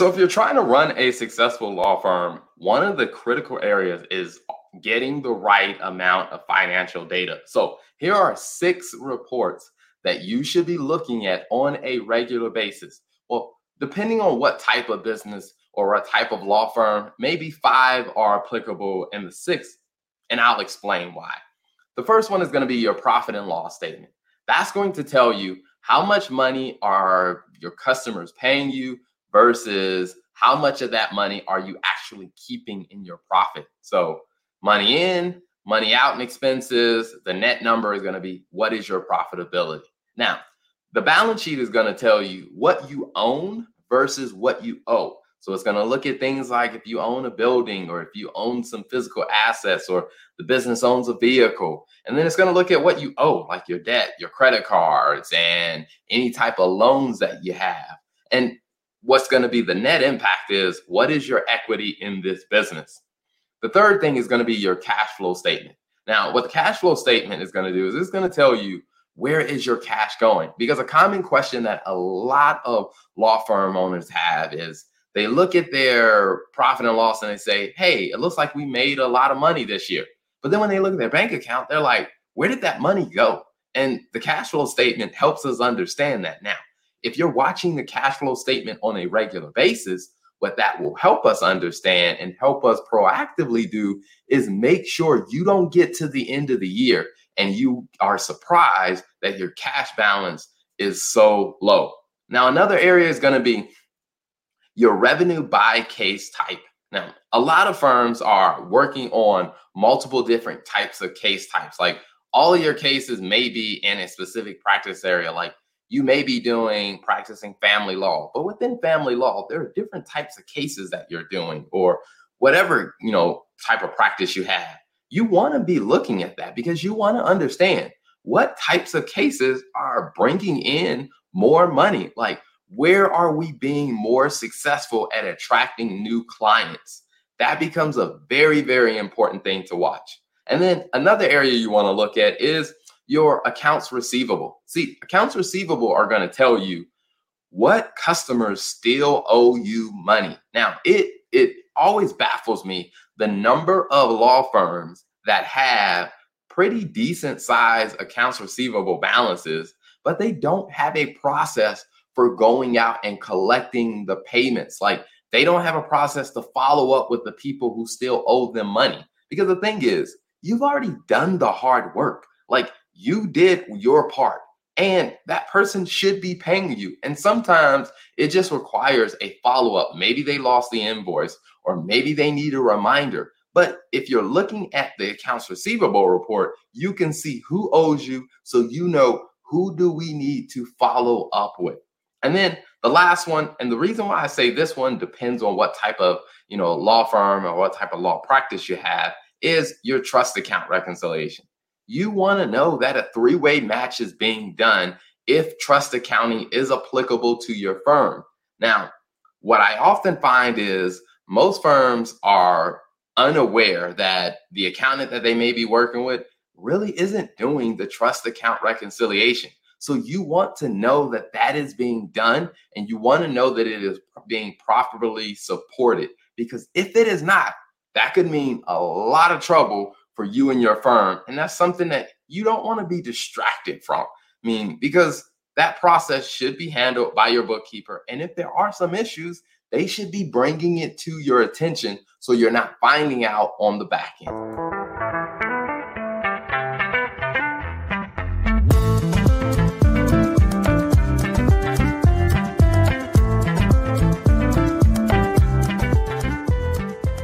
So, if you're trying to run a successful law firm, one of the critical areas is getting the right amount of financial data. So, here are six reports that you should be looking at on a regular basis. Well, depending on what type of business or what type of law firm, maybe five are applicable in the sixth, and I'll explain why. The first one is going to be your profit and loss statement. That's going to tell you how much money are your customers paying you versus how much of that money are you actually keeping in your profit. So, money in, money out in expenses, the net number is going to be what is your profitability. Now, the balance sheet is going to tell you what you own versus what you owe. So it's going to look at things like if you own a building or if you own some physical assets or the business owns a vehicle. And then it's going to look at what you owe, like your debt, your credit cards, and any type of loans that you have. And what's going to be the net impact is what is your equity in this business? The third thing is going to be your cash flow statement. Now, what the cash flow statement is going to do is it's going to tell you where is your cash going? Because a common question that a lot of law firm owners have is they look at their profit and loss and they say, hey, it looks like we made a lot of money this year. But then when they look at their bank account, they're like, where did that money go? And the cash flow statement helps us understand that. Now, if you're watching the cash flow statement on a regular basis, what that will help us understand and help us proactively do is make sure you don't get to the end of the year and you are surprised that your cash balance is so low. Now, another area is going to be your revenue by case type. Now, a lot of firms are working on multiple different types of case types. Like all of your cases may be in a specific practice area. Like you may be doing practicing family law, but within family law, there are different types of cases that you're doing or whatever, you know, type of practice you have. You want to be looking at that because you want to understand what types of cases are bringing in more money. Like where are we being more successful at attracting new clients? That becomes a very, very important thing to watch. And then another area you want to look at is your accounts receivable. See, accounts receivable are going to tell you what customers still owe you money. Now, it it always baffles me the number of law firms that have pretty decent size accounts receivable balances, but they don't have a process for going out and collecting the payments. Like they don't have a process to follow up with the people who still owe them money. Because the thing is, you've already done the hard work. Like you did your part, and that person should be paying you. And sometimes it just requires a follow up. Maybe they lost the invoice, or maybe they need a reminder. But if you're looking at the accounts receivable report, you can see who owes you so you know who do we need to follow up with. And then the last one, and the reason why I say this one depends on what type of, you know, law firm or what type of law practice you have, is your trust account reconciliation. You want to know that a three-way match is being done if trust accounting is applicable to your firm. Now, what I often find is most firms are unaware that the accountant that they may be working with really isn't doing the trust account reconciliation. So you want to know that that is being done and you want to know that it is being properly supported because if it is not, that could mean a lot of trouble for you and your firm. And that's something that you don't want to be distracted from. I mean, because that process should be handled by your bookkeeper. And if there are some issues, they should be bringing it to your attention so you're not finding out on the back end.